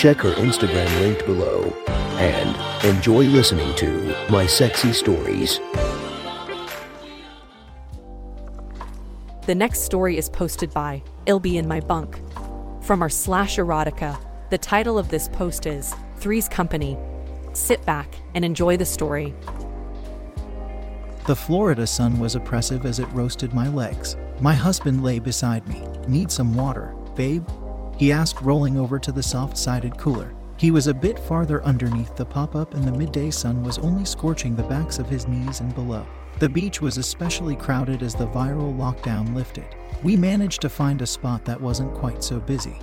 Check her Instagram linked below and enjoy listening to My Sexy Stories. The next story is posted by It'll Be in My Bunk. From our slash erotica, the title of this post is Three's Company. Sit back and enjoy the story. The Florida sun was oppressive as it roasted my legs. My husband lay beside me. Need some water, babe? He asked, rolling over to the soft sided cooler. He was a bit farther underneath the pop up, and the midday sun was only scorching the backs of his knees and below. The beach was especially crowded as the viral lockdown lifted. We managed to find a spot that wasn't quite so busy.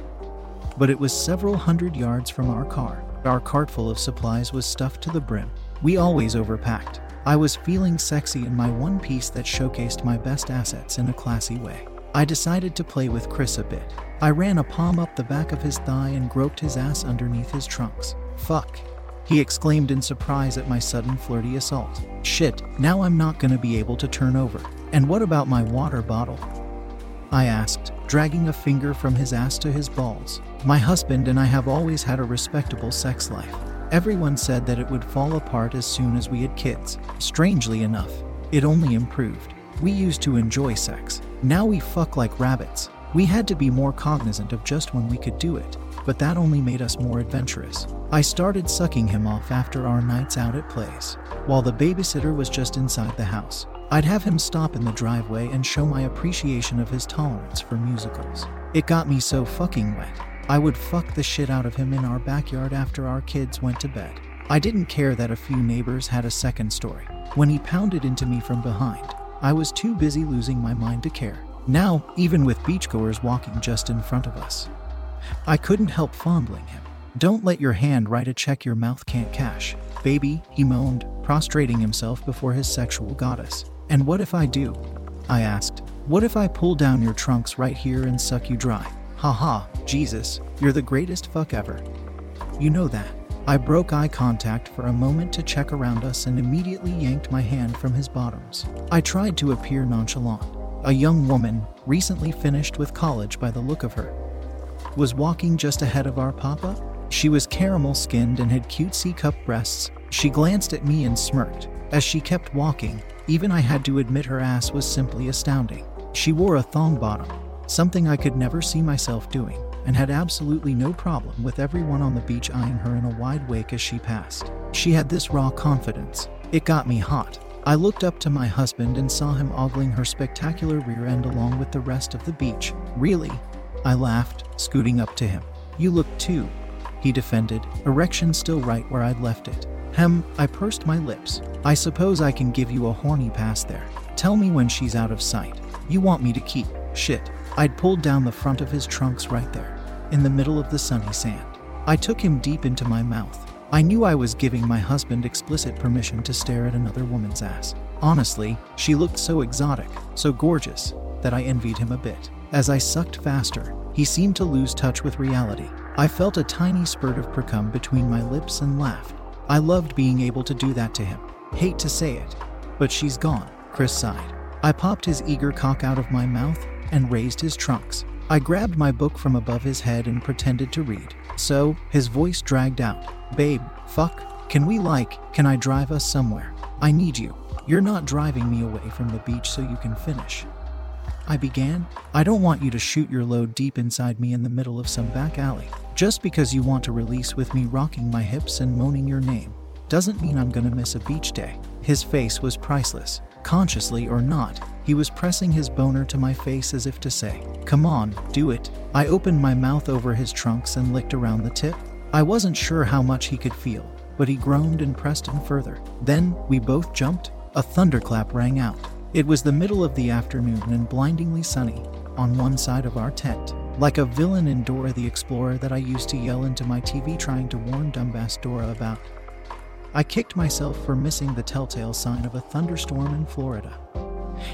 But it was several hundred yards from our car. Our cart full of supplies was stuffed to the brim. We always overpacked. I was feeling sexy in my one piece that showcased my best assets in a classy way. I decided to play with Chris a bit. I ran a palm up the back of his thigh and groped his ass underneath his trunks. Fuck. He exclaimed in surprise at my sudden flirty assault. Shit, now I'm not gonna be able to turn over. And what about my water bottle? I asked, dragging a finger from his ass to his balls. My husband and I have always had a respectable sex life. Everyone said that it would fall apart as soon as we had kids. Strangely enough, it only improved. We used to enjoy sex. Now we fuck like rabbits. We had to be more cognizant of just when we could do it, but that only made us more adventurous. I started sucking him off after our nights out at plays, while the babysitter was just inside the house. I'd have him stop in the driveway and show my appreciation of his tolerance for musicals. It got me so fucking wet. I would fuck the shit out of him in our backyard after our kids went to bed. I didn't care that a few neighbors had a second story. When he pounded into me from behind, I was too busy losing my mind to care. Now, even with beachgoers walking just in front of us, I couldn't help fondling him. Don't let your hand write a check your mouth can't cash. Baby, he moaned, prostrating himself before his sexual goddess. And what if I do? I asked. What if I pull down your trunks right here and suck you dry? Haha, Jesus, you're the greatest fuck ever. You know that. I broke eye contact for a moment to check around us and immediately yanked my hand from his bottoms. I tried to appear nonchalant. A young woman, recently finished with college by the look of her, was walking just ahead of our papa. She was caramel skinned and had cute C cup breasts. She glanced at me and smirked. As she kept walking, even I had to admit her ass was simply astounding. She wore a thong bottom, something I could never see myself doing, and had absolutely no problem with everyone on the beach eyeing her in a wide wake as she passed. She had this raw confidence. It got me hot. I looked up to my husband and saw him ogling her spectacular rear end along with the rest of the beach. Really? I laughed, scooting up to him. You look too, he defended, erection still right where I'd left it. Hem, I pursed my lips. I suppose I can give you a horny pass there. Tell me when she's out of sight. You want me to keep. Shit. I'd pulled down the front of his trunks right there, in the middle of the sunny sand. I took him deep into my mouth. I knew I was giving my husband explicit permission to stare at another woman's ass. Honestly, she looked so exotic, so gorgeous, that I envied him a bit. As I sucked faster, he seemed to lose touch with reality. I felt a tiny spurt of precum between my lips and laughed. I loved being able to do that to him. Hate to say it, but she's gone, Chris sighed. I popped his eager cock out of my mouth and raised his trunks. I grabbed my book from above his head and pretended to read. So, his voice dragged out Babe, fuck, can we like, can I drive us somewhere? I need you. You're not driving me away from the beach so you can finish. I began, I don't want you to shoot your load deep inside me in the middle of some back alley. Just because you want to release with me rocking my hips and moaning your name doesn't mean I'm gonna miss a beach day. His face was priceless. Consciously or not, he was pressing his boner to my face as if to say, Come on, do it. I opened my mouth over his trunks and licked around the tip. I wasn't sure how much he could feel, but he groaned and pressed in further. Then we both jumped. A thunderclap rang out. It was the middle of the afternoon and blindingly sunny on one side of our tent. Like a villain in Dora the Explorer that I used to yell into my TV trying to warn dumbass Dora about. I kicked myself for missing the telltale sign of a thunderstorm in Florida.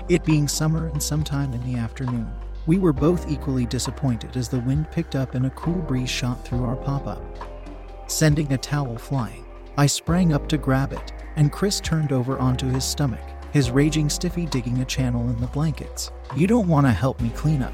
It being summer and sometime in the afternoon, we were both equally disappointed as the wind picked up and a cool breeze shot through our pop up, sending a towel flying. I sprang up to grab it, and Chris turned over onto his stomach, his raging stiffy digging a channel in the blankets. You don't want to help me clean up.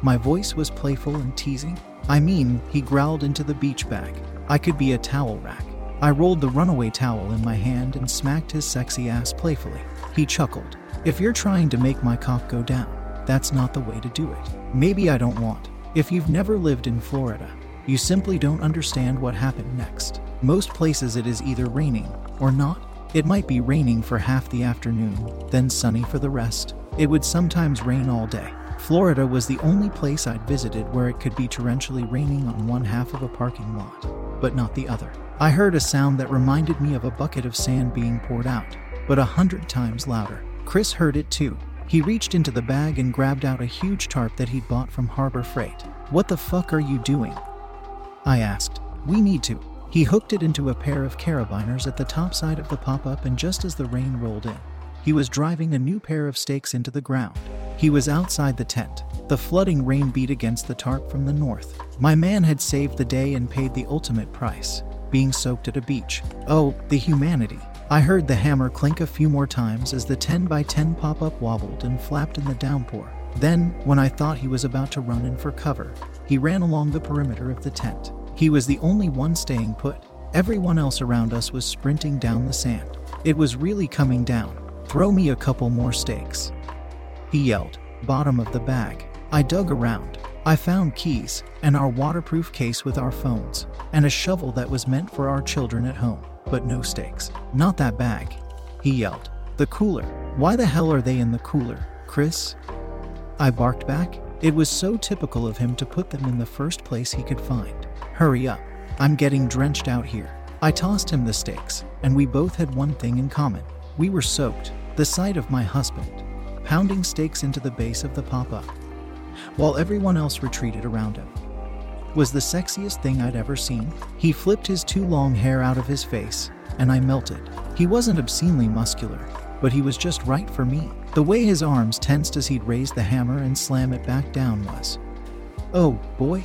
My voice was playful and teasing. I mean, he growled into the beach bag. I could be a towel rack. I rolled the runaway towel in my hand and smacked his sexy ass playfully. He chuckled. If you're trying to make my cock go down, that's not the way to do it. Maybe I don't want. If you've never lived in Florida, you simply don't understand what happened next. Most places it is either raining or not. It might be raining for half the afternoon, then sunny for the rest. It would sometimes rain all day. Florida was the only place I'd visited where it could be torrentially raining on one half of a parking lot, but not the other. I heard a sound that reminded me of a bucket of sand being poured out, but a hundred times louder. Chris heard it too. He reached into the bag and grabbed out a huge tarp that he'd bought from Harbor Freight. What the fuck are you doing? I asked. We need to. He hooked it into a pair of carabiners at the top side of the pop up, and just as the rain rolled in, he was driving a new pair of stakes into the ground. He was outside the tent. The flooding rain beat against the tarp from the north. My man had saved the day and paid the ultimate price being soaked at a beach. Oh, the humanity. I heard the hammer clink a few more times as the 10 by 10 pop up wobbled and flapped in the downpour. Then, when I thought he was about to run in for cover, he ran along the perimeter of the tent. He was the only one staying put. Everyone else around us was sprinting down the sand. It was really coming down. Throw me a couple more stakes. He yelled, bottom of the bag. I dug around. I found keys, and our waterproof case with our phones, and a shovel that was meant for our children at home, but no stakes. Not that bag. He yelled. The cooler. Why the hell are they in the cooler, Chris? I barked back. It was so typical of him to put them in the first place he could find. Hurry up. I'm getting drenched out here. I tossed him the stakes, and we both had one thing in common. We were soaked. The sight of my husband pounding stakes into the base of the pop up while everyone else retreated around him. Was the sexiest thing I'd ever seen. He flipped his too long hair out of his face, and I melted. He wasn't obscenely muscular, but he was just right for me. The way his arms tensed as he'd raise the hammer and slam it back down was. Oh, boy.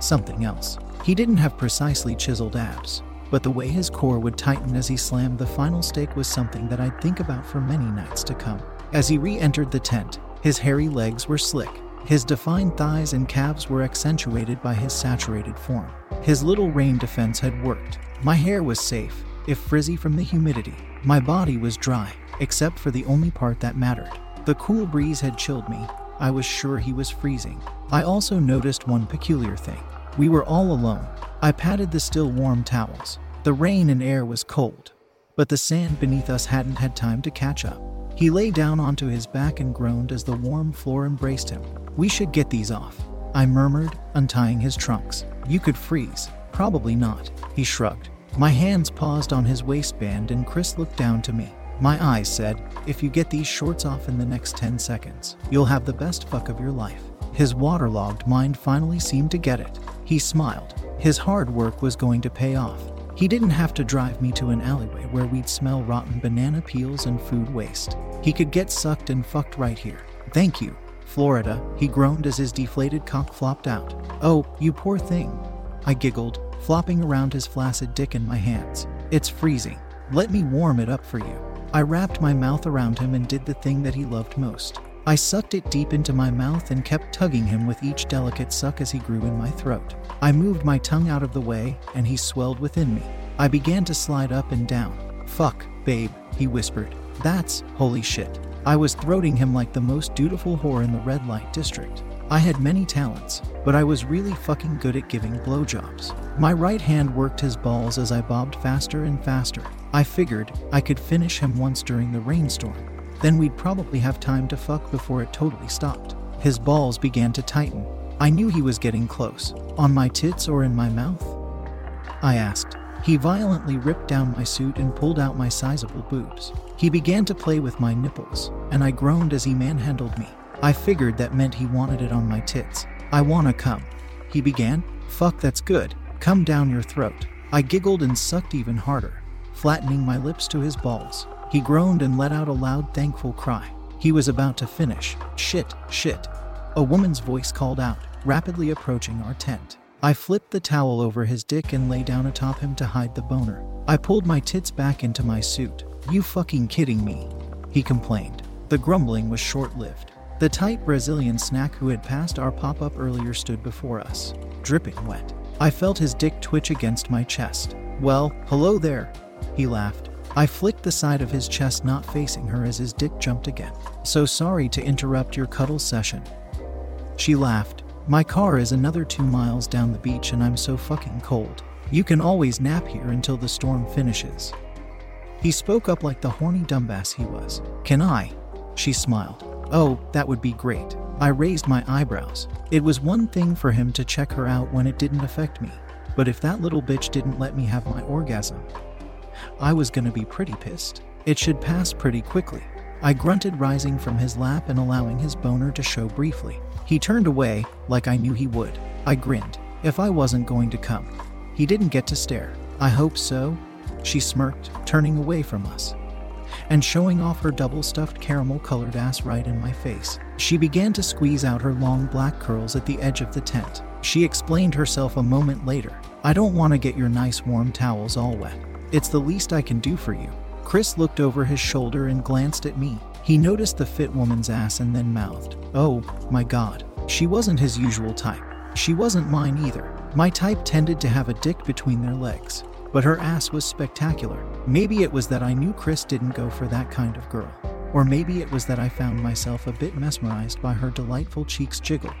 Something else. He didn't have precisely chiseled abs, but the way his core would tighten as he slammed the final stake was something that I'd think about for many nights to come. As he re entered the tent, his hairy legs were slick, his defined thighs and calves were accentuated by his saturated form. His little rain defense had worked. My hair was safe, if frizzy from the humidity. My body was dry, except for the only part that mattered. The cool breeze had chilled me. I was sure he was freezing. I also noticed one peculiar thing. We were all alone. I patted the still warm towels. The rain and air was cold, but the sand beneath us hadn't had time to catch up. He lay down onto his back and groaned as the warm floor embraced him. We should get these off. I murmured, untying his trunks. You could freeze. Probably not. He shrugged. My hands paused on his waistband and Chris looked down to me. My eyes said, If you get these shorts off in the next 10 seconds, you'll have the best fuck of your life. His waterlogged mind finally seemed to get it. He smiled. His hard work was going to pay off. He didn't have to drive me to an alleyway where we'd smell rotten banana peels and food waste. He could get sucked and fucked right here. Thank you, Florida, he groaned as his deflated cock flopped out. Oh, you poor thing. I giggled, flopping around his flaccid dick in my hands. It's freezing. Let me warm it up for you. I wrapped my mouth around him and did the thing that he loved most. I sucked it deep into my mouth and kept tugging him with each delicate suck as he grew in my throat. I moved my tongue out of the way, and he swelled within me. I began to slide up and down. Fuck, babe, he whispered. That's holy shit. I was throating him like the most dutiful whore in the red light district. I had many talents, but I was really fucking good at giving blowjobs. My right hand worked his balls as I bobbed faster and faster. I figured I could finish him once during the rainstorm. Then we'd probably have time to fuck before it totally stopped. His balls began to tighten. I knew he was getting close. On my tits or in my mouth? I asked. He violently ripped down my suit and pulled out my sizable boobs. He began to play with my nipples, and I groaned as he manhandled me. I figured that meant he wanted it on my tits. I wanna come. He began. Fuck, that's good. Come down your throat. I giggled and sucked even harder. flattening my lips to his balls. He groaned and let out a loud, thankful cry. He was about to finish. Shit, shit. A woman's voice called out, rapidly approaching our tent. I flipped the towel over his dick and lay down atop him to hide the boner. I pulled my tits back into my suit. You fucking kidding me? He complained. The grumbling was short lived. The tight Brazilian snack who had passed our pop up earlier stood before us, dripping wet. I felt his dick twitch against my chest. Well, hello there, he laughed. I flicked the side of his chest, not facing her, as his dick jumped again. So sorry to interrupt your cuddle session. She laughed. My car is another two miles down the beach and I'm so fucking cold. You can always nap here until the storm finishes. He spoke up like the horny dumbass he was. Can I? She smiled. Oh, that would be great. I raised my eyebrows. It was one thing for him to check her out when it didn't affect me, but if that little bitch didn't let me have my orgasm, I was gonna be pretty pissed. It should pass pretty quickly. I grunted, rising from his lap and allowing his boner to show briefly. He turned away, like I knew he would. I grinned. If I wasn't going to come, he didn't get to stare. I hope so. She smirked, turning away from us and showing off her double stuffed caramel colored ass right in my face. She began to squeeze out her long black curls at the edge of the tent. She explained herself a moment later I don't want to get your nice warm towels all wet. It's the least I can do for you. Chris looked over his shoulder and glanced at me. He noticed the fit woman's ass and then mouthed, Oh, my god. She wasn't his usual type. She wasn't mine either. My type tended to have a dick between their legs but her ass was spectacular. Maybe it was that I knew Chris didn't go for that kind of girl. Or maybe it was that I found myself a bit mesmerized by her delightful cheeks jiggle.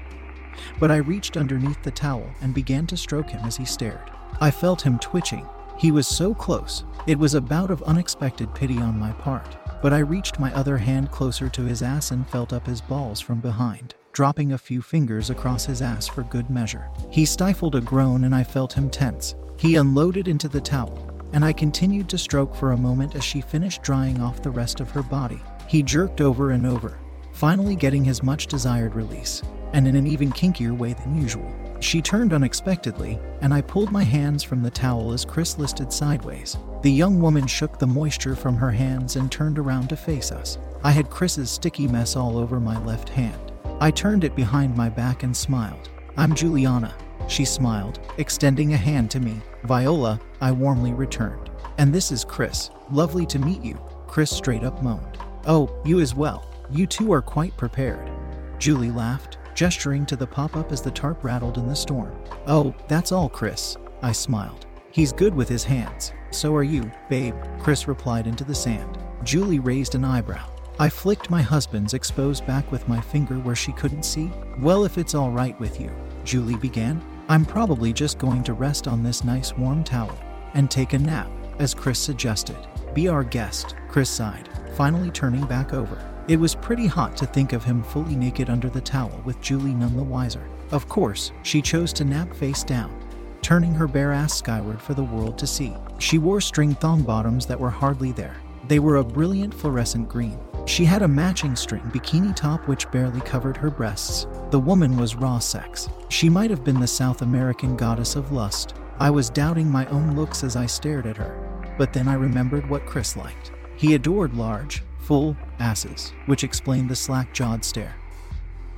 But I reached underneath the towel and began to stroke him as he stared. I felt him twitching. He was so close. It was a bout of unexpected pity on my part. But I reached my other hand closer to his ass and felt up his balls from behind, dropping a few fingers across his ass for good measure. He stifled a groan and I felt him tense. He unloaded into the towel, and I continued to stroke for a moment as she finished drying off the rest of her body. He jerked over and over, finally getting his much desired release, and in an even kinkier way than usual. She turned unexpectedly, and I pulled my hands from the towel as Chris listed sideways. The young woman shook the moisture from her hands and turned around to face us. I had Chris's sticky mess all over my left hand. I turned it behind my back and smiled. I'm Juliana, she smiled, extending a hand to me. Viola, I warmly returned. And this is Chris. Lovely to meet you. Chris straight up moaned. Oh, you as well. You two are quite prepared. Julie laughed, gesturing to the pop up as the tarp rattled in the storm. Oh, that's all, Chris. I smiled. He's good with his hands. So are you, babe, Chris replied into the sand. Julie raised an eyebrow. I flicked my husband's exposed back with my finger where she couldn't see. Well, if it's all right with you, Julie began. I'm probably just going to rest on this nice warm towel and take a nap, as Chris suggested. Be our guest, Chris sighed, finally turning back over. It was pretty hot to think of him fully naked under the towel with Julie none the wiser. Of course, she chose to nap face down, turning her bare ass skyward for the world to see. She wore string thong bottoms that were hardly there. They were a brilliant fluorescent green, she had a matching string bikini top which barely covered her breasts. The woman was raw sex. She might have been the South American goddess of lust. I was doubting my own looks as I stared at her. But then I remembered what Chris liked. He adored large, full asses, which explained the slack jawed stare.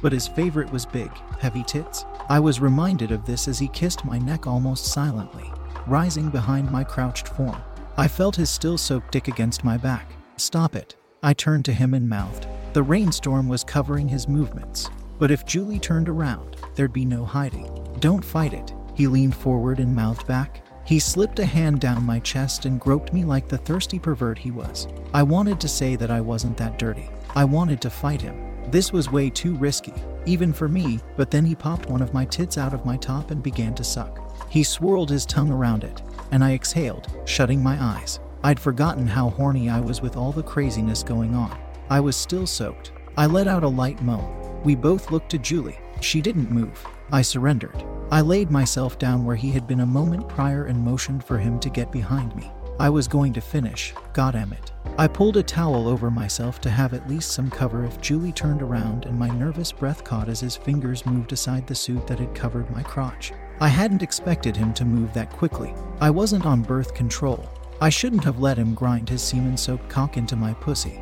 But his favorite was big, heavy tits. I was reminded of this as he kissed my neck almost silently, rising behind my crouched form. I felt his still soaked dick against my back. Stop it, I turned to him and mouthed. The rainstorm was covering his movements, but if Julie turned around, there'd be no hiding. Don't fight it. He leaned forward and mouthed back. He slipped a hand down my chest and groped me like the thirsty pervert he was. I wanted to say that I wasn't that dirty. I wanted to fight him. This was way too risky, even for me, but then he popped one of my tits out of my top and began to suck. He swirled his tongue around it, and I exhaled, shutting my eyes. I'd forgotten how horny I was with all the craziness going on. I was still soaked. I let out a light moan. We both looked to Julie. She didn't move. I surrendered. I laid myself down where he had been a moment prior and motioned for him to get behind me. I was going to finish, goddamn it. I pulled a towel over myself to have at least some cover if Julie turned around and my nervous breath caught as his fingers moved aside the suit that had covered my crotch. I hadn't expected him to move that quickly. I wasn't on birth control, I shouldn't have let him grind his semen soaked cock into my pussy.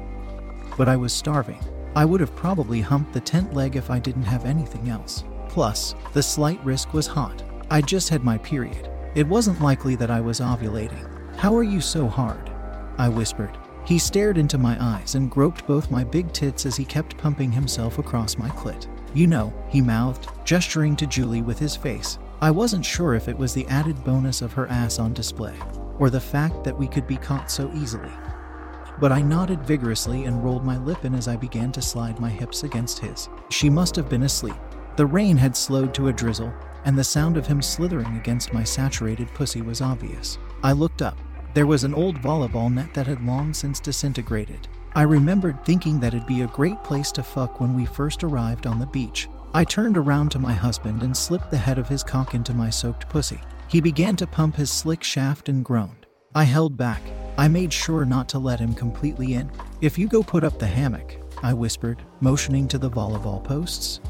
But I was starving. I would have probably humped the tent leg if I didn't have anything else. Plus, the slight risk was hot. I just had my period. It wasn't likely that I was ovulating. How are you so hard? I whispered. He stared into my eyes and groped both my big tits as he kept pumping himself across my clit. You know, he mouthed, gesturing to Julie with his face. I wasn't sure if it was the added bonus of her ass on display, or the fact that we could be caught so easily. But I nodded vigorously and rolled my lip in as I began to slide my hips against his. She must have been asleep. The rain had slowed to a drizzle, and the sound of him slithering against my saturated pussy was obvious. I looked up. There was an old volleyball net that had long since disintegrated. I remembered thinking that it'd be a great place to fuck when we first arrived on the beach. I turned around to my husband and slipped the head of his cock into my soaked pussy. He began to pump his slick shaft and groaned. I held back. I made sure not to let him completely in. If you go put up the hammock, I whispered, motioning to the volleyball posts.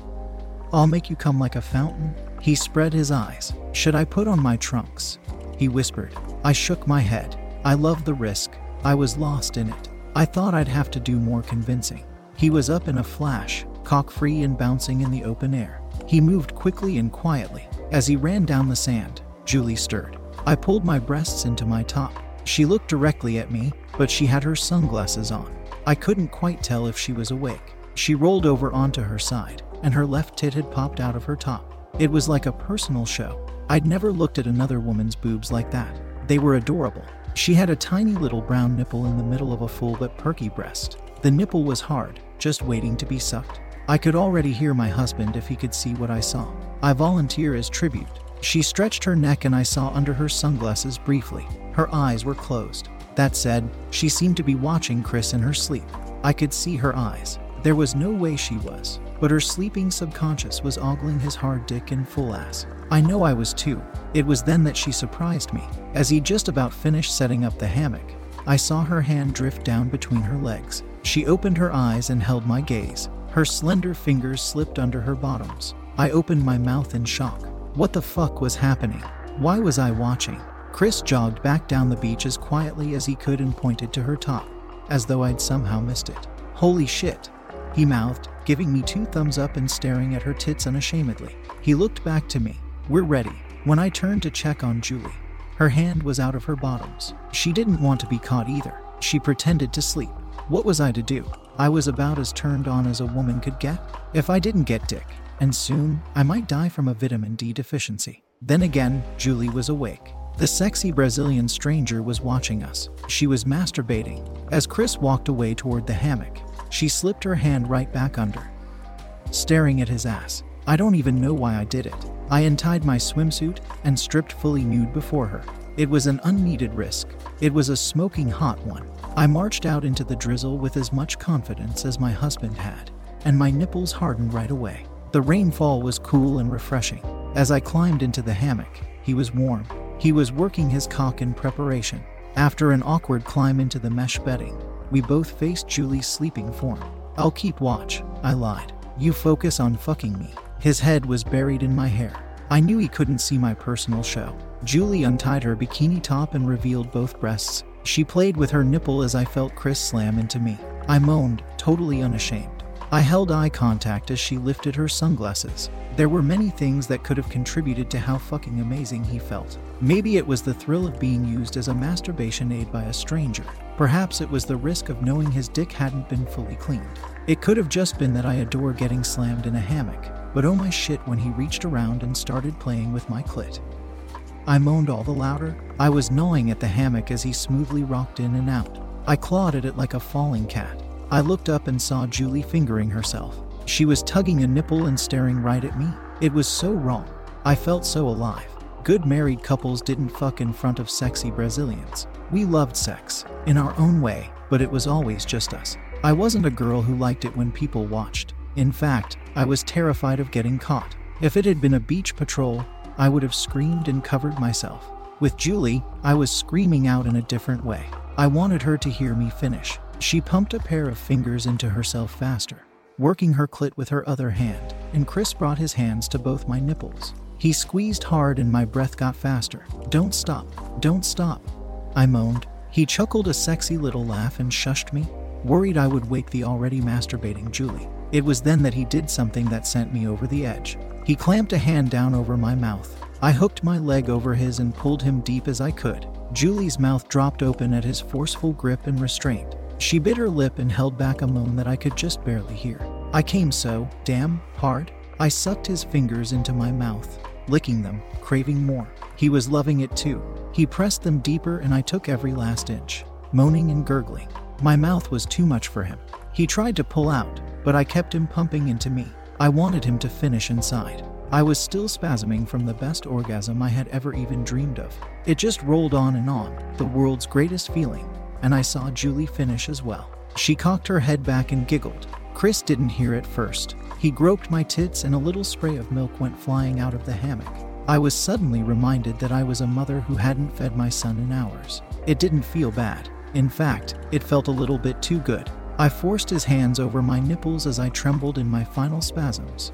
I'll make you come like a fountain. He spread his eyes. Should I put on my trunks? He whispered. I shook my head. I loved the risk. I was lost in it. I thought I'd have to do more convincing. He was up in a flash, cock free and bouncing in the open air. He moved quickly and quietly. As he ran down the sand, Julie stirred. I pulled my breasts into my top. She looked directly at me, but she had her sunglasses on. I couldn't quite tell if she was awake. She rolled over onto her side and her left tit had popped out of her top. It was like a personal show. I'd never looked at another woman's boobs like that. They were adorable. She had a tiny little brown nipple in the middle of a full but perky breast. The nipple was hard, just waiting to be sucked. I could already hear my husband if he could see what I saw. I volunteer as tribute. She stretched her neck and I saw under her sunglasses briefly. Her eyes were closed. That said, she seemed to be watching Chris in her sleep. I could see her eyes. There was no way she was but her sleeping subconscious was ogling his hard dick in full ass. I know I was too. It was then that she surprised me. As he just about finished setting up the hammock, I saw her hand drift down between her legs. She opened her eyes and held my gaze. Her slender fingers slipped under her bottoms. I opened my mouth in shock. What the fuck was happening? Why was I watching? Chris jogged back down the beach as quietly as he could and pointed to her top, as though I'd somehow missed it. Holy shit, he mouthed, giving me two thumbs up and staring at her tits unashamedly. He looked back to me. We're ready. When I turned to check on Julie, her hand was out of her bottoms. She didn't want to be caught either. She pretended to sleep. What was I to do? I was about as turned on as a woman could get. If I didn't get dick, and soon I might die from a vitamin D deficiency. Then again, Julie was awake. The sexy Brazilian stranger was watching us. She was masturbating. As Chris walked away toward the hammock, she slipped her hand right back under, staring at his ass. I don't even know why I did it. I untied my swimsuit and stripped fully nude before her. It was an unneeded risk. It was a smoking hot one. I marched out into the drizzle with as much confidence as my husband had, and my nipples hardened right away. The rainfall was cool and refreshing. As I climbed into the hammock, he was warm. He was working his cock in preparation. After an awkward climb into the mesh bedding, we both faced Julie's sleeping form. I'll keep watch, I lied. You focus on fucking me. His head was buried in my hair. I knew he couldn't see my personal show. Julie untied her bikini top and revealed both breasts. She played with her nipple as I felt Chris slam into me. I moaned, totally unashamed. I held eye contact as she lifted her sunglasses. There were many things that could have contributed to how fucking amazing he felt. Maybe it was the thrill of being used as a masturbation aid by a stranger. Perhaps it was the risk of knowing his dick hadn't been fully cleaned. It could have just been that I adore getting slammed in a hammock, but oh my shit when he reached around and started playing with my clit. I moaned all the louder. I was gnawing at the hammock as he smoothly rocked in and out. I clawed at it like a falling cat. I looked up and saw Julie fingering herself. She was tugging a nipple and staring right at me. It was so wrong. I felt so alive. Good married couples didn't fuck in front of sexy Brazilians. We loved sex, in our own way, but it was always just us. I wasn't a girl who liked it when people watched. In fact, I was terrified of getting caught. If it had been a beach patrol, I would have screamed and covered myself. With Julie, I was screaming out in a different way. I wanted her to hear me finish. She pumped a pair of fingers into herself faster, working her clit with her other hand, and Chris brought his hands to both my nipples. He squeezed hard and my breath got faster. Don't stop, don't stop. I moaned, He chuckled a sexy little laugh and shushed me, worried I would wake the already masturbating Julie. It was then that he did something that sent me over the edge. He clamped a hand down over my mouth. I hooked my leg over his and pulled him deep as I could. Julie's mouth dropped open at his forceful grip and restraint. She bit her lip and held back a moan that I could just barely hear. I came so, damn, hard. I sucked his fingers into my mouth, licking them, craving more. He was loving it too. He pressed them deeper and I took every last inch, moaning and gurgling. My mouth was too much for him. He tried to pull out, but I kept him pumping into me. I wanted him to finish inside. I was still spasming from the best orgasm I had ever even dreamed of. It just rolled on and on, the world's greatest feeling, and I saw Julie finish as well. She cocked her head back and giggled. Chris didn't hear it first. He groped my tits and a little spray of milk went flying out of the hammock. I was suddenly reminded that I was a mother who hadn't fed my son in hours. It didn't feel bad. In fact, it felt a little bit too good. I forced his hands over my nipples as I trembled in my final spasms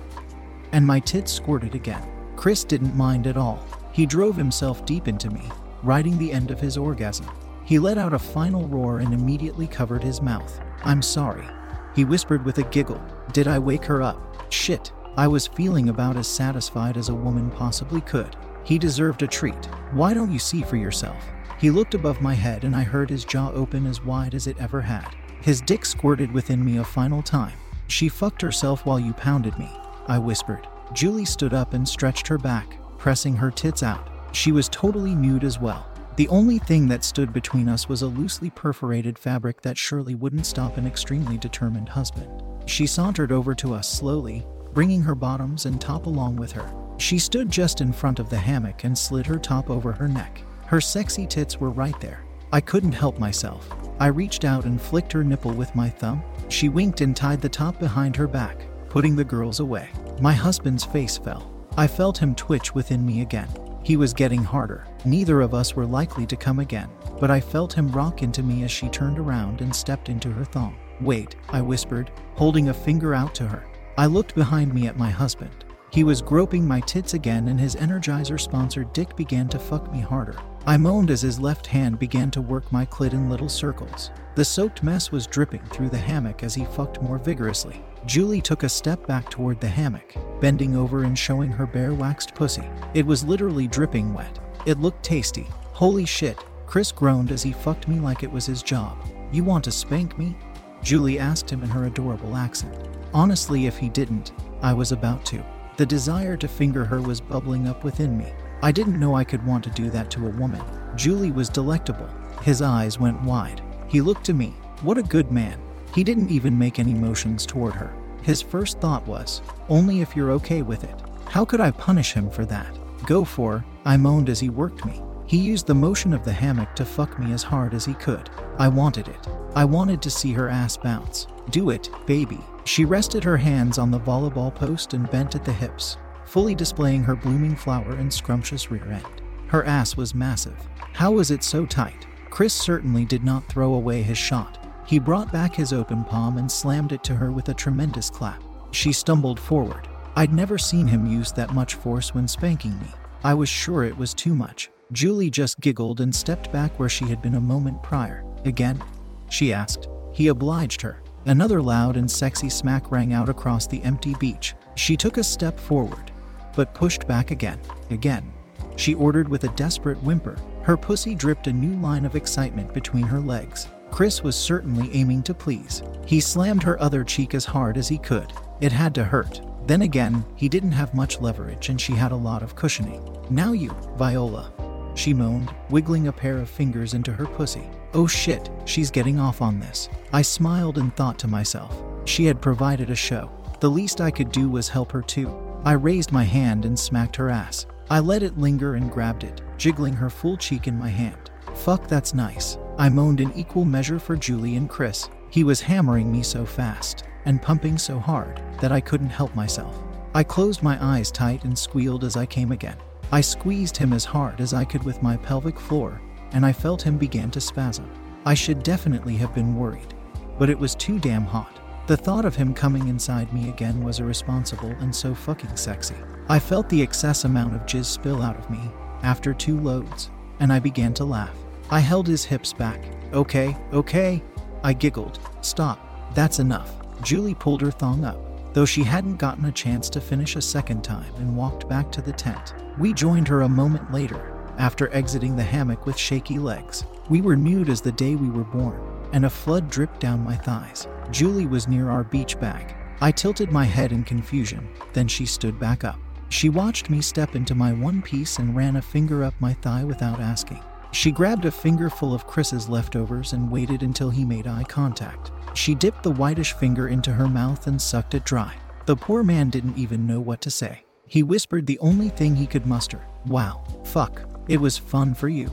and my tits squirted again. Chris didn't mind at all. He drove himself deep into me, riding the end of his orgasm. He let out a final roar and immediately covered his mouth. I'm sorry. He whispered with a giggle. Did I wake her up? Shit. I was feeling about as satisfied as a woman possibly could. He deserved a treat. Why don't you see for yourself? He looked above my head and I heard his jaw open as wide as it ever had. His dick squirted within me a final time. She fucked herself while you pounded me. I whispered. Julie stood up and stretched her back, pressing her tits out. She was totally nude as well. The only thing that stood between us was a loosely perforated fabric that surely wouldn't stop an extremely determined husband. She sauntered over to us slowly, bringing her bottoms and top along with her. She stood just in front of the hammock and slid her top over her neck. Her sexy tits were right there. I couldn't help myself. I reached out and flicked her nipple with my thumb. She winked and tied the top behind her back putting the girls away. My husband's face fell. I felt him twitch within me again. He was getting harder. Neither of us were likely to come again, but I felt him rock into me as she turned around and stepped into her thong. Wait, I whispered, holding a finger out to her. I looked behind me at my husband. He was groping my tits again, and his Energizer sponsored dick began to fuck me harder. I moaned as his left hand began to work my clit in little circles. The soaked mess was dripping through the hammock as he fucked more vigorously. Julie took a step back toward the hammock, bending over and showing her bare waxed pussy. It was literally dripping wet. It looked tasty. Holy shit, Chris groaned as he fucked me like it was his job. You want to spank me? Julie asked him in her adorable accent. Honestly, if he didn't, I was about to. The desire to finger her was bubbling up within me. I didn't know I could want to do that to a woman. Julie was delectable. His eyes went wide. He looked to me. What a good man. He didn't even make any motions toward her. His first thought was, only if you're okay with it. How could I punish him for that? Go for, I moaned as he worked me. He used the motion of the hammock to fuck me as hard as he could. I wanted it. I wanted to see her ass bounce. Do it, baby. She rested her hands on the volleyball post and bent at the hips, fully displaying her blooming flower and scrumptious rear end. Her ass was massive. How was it so tight? Chris certainly did not throw away his shot. He brought back his open palm and slammed it to her with a tremendous clap. She stumbled forward. I'd never seen him use that much force when spanking me. I was sure it was too much. Julie just giggled and stepped back where she had been a moment prior. Again? She asked. He obliged her. Another loud and sexy smack rang out across the empty beach. She took a step forward, but pushed back again. Again. She ordered with a desperate whimper. Her pussy dripped a new line of excitement between her legs. Chris was certainly aiming to please. He slammed her other cheek as hard as he could. It had to hurt. Then again, he didn't have much leverage and she had a lot of cushioning. Now you, Viola. She moaned, wiggling a pair of fingers into her pussy. Oh shit, she's getting off on this. I smiled and thought to myself. She had provided a show. The least I could do was help her too. I raised my hand and smacked her ass. I let it linger and grabbed it, jiggling her full cheek in my hand. Fuck, that's nice. I moaned in equal measure for Julie and Chris. He was hammering me so fast and pumping so hard that I couldn't help myself. I closed my eyes tight and squealed as I came again. I squeezed him as hard as I could with my pelvic floor, and I felt him begin to spasm. I should definitely have been worried, but it was too damn hot. The thought of him coming inside me again was irresponsible and so fucking sexy. I felt the excess amount of jizz spill out of me after two loads, and I began to laugh. I held his hips back. Okay, okay. I giggled. Stop. That's enough. Julie pulled her thong up, though she hadn't gotten a chance to finish a second time and walked back to the tent. We joined her a moment later, after exiting the hammock with shaky legs. We were nude as the day we were born, and a flood dripped down my thighs. Julie was near our beach bag. I tilted my head in confusion, then she stood back up. She watched me step into my one piece and ran a finger up my thigh without asking. She grabbed a fingerful of Chris's leftovers and waited until he made eye contact. She dipped the whitish finger into her mouth and sucked it dry. The poor man didn't even know what to say. He whispered the only thing he could muster Wow, fuck, it was fun for you.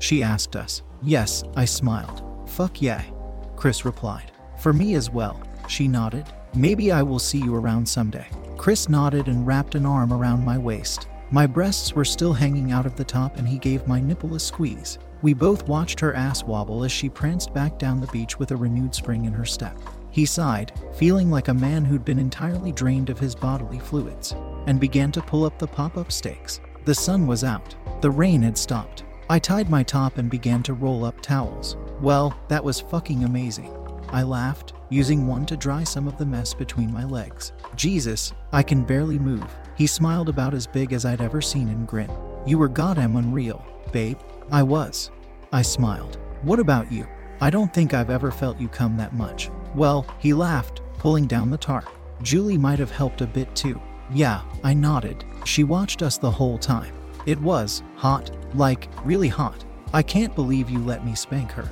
She asked us. Yes, I smiled. Fuck yeah, Chris replied. For me as well, she nodded. Maybe I will see you around someday. Chris nodded and wrapped an arm around my waist. My breasts were still hanging out of the top, and he gave my nipple a squeeze. We both watched her ass wobble as she pranced back down the beach with a renewed spring in her step. He sighed, feeling like a man who'd been entirely drained of his bodily fluids, and began to pull up the pop up stakes. The sun was out. The rain had stopped. I tied my top and began to roll up towels. Well, that was fucking amazing. I laughed, using one to dry some of the mess between my legs. Jesus, I can barely move. He smiled about as big as I'd ever seen him grin. You were goddamn unreal, babe. I was. I smiled. What about you? I don't think I've ever felt you come that much. Well, he laughed, pulling down the tarp. Julie might have helped a bit too. Yeah, I nodded. She watched us the whole time. It was hot, like really hot. I can't believe you let me spank her.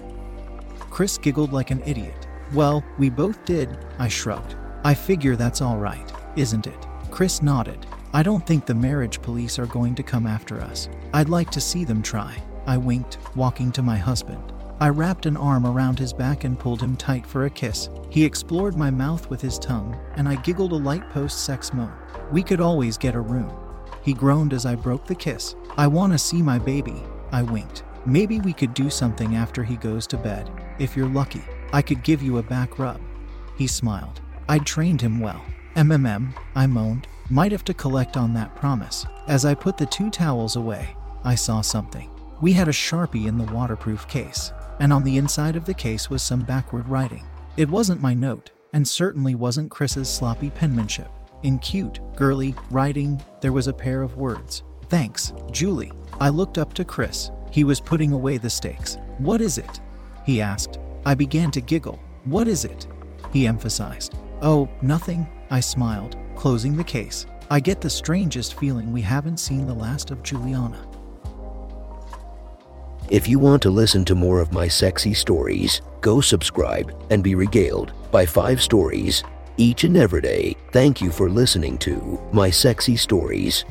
Chris giggled like an idiot. Well, we both did, I shrugged. I figure that's all right, isn't it? Chris nodded. I don't think the marriage police are going to come after us. I'd like to see them try. I winked, walking to my husband. I wrapped an arm around his back and pulled him tight for a kiss. He explored my mouth with his tongue, and I giggled a light post sex moan. We could always get a room. He groaned as I broke the kiss. I want to see my baby. I winked. Maybe we could do something after he goes to bed, if you're lucky. I could give you a back rub. He smiled. I'd trained him well. MMM, I moaned. Might have to collect on that promise. As I put the two towels away, I saw something. We had a sharpie in the waterproof case, and on the inside of the case was some backward writing. It wasn't my note, and certainly wasn't Chris's sloppy penmanship. In cute, girly writing, there was a pair of words Thanks, Julie. I looked up to Chris. He was putting away the stakes. What is it? He asked. I began to giggle. What is it? He emphasized. Oh, nothing, I smiled, closing the case. I get the strangest feeling we haven't seen the last of Juliana. If you want to listen to more of my sexy stories, go subscribe and be regaled by five stories each and every day. Thank you for listening to My Sexy Stories.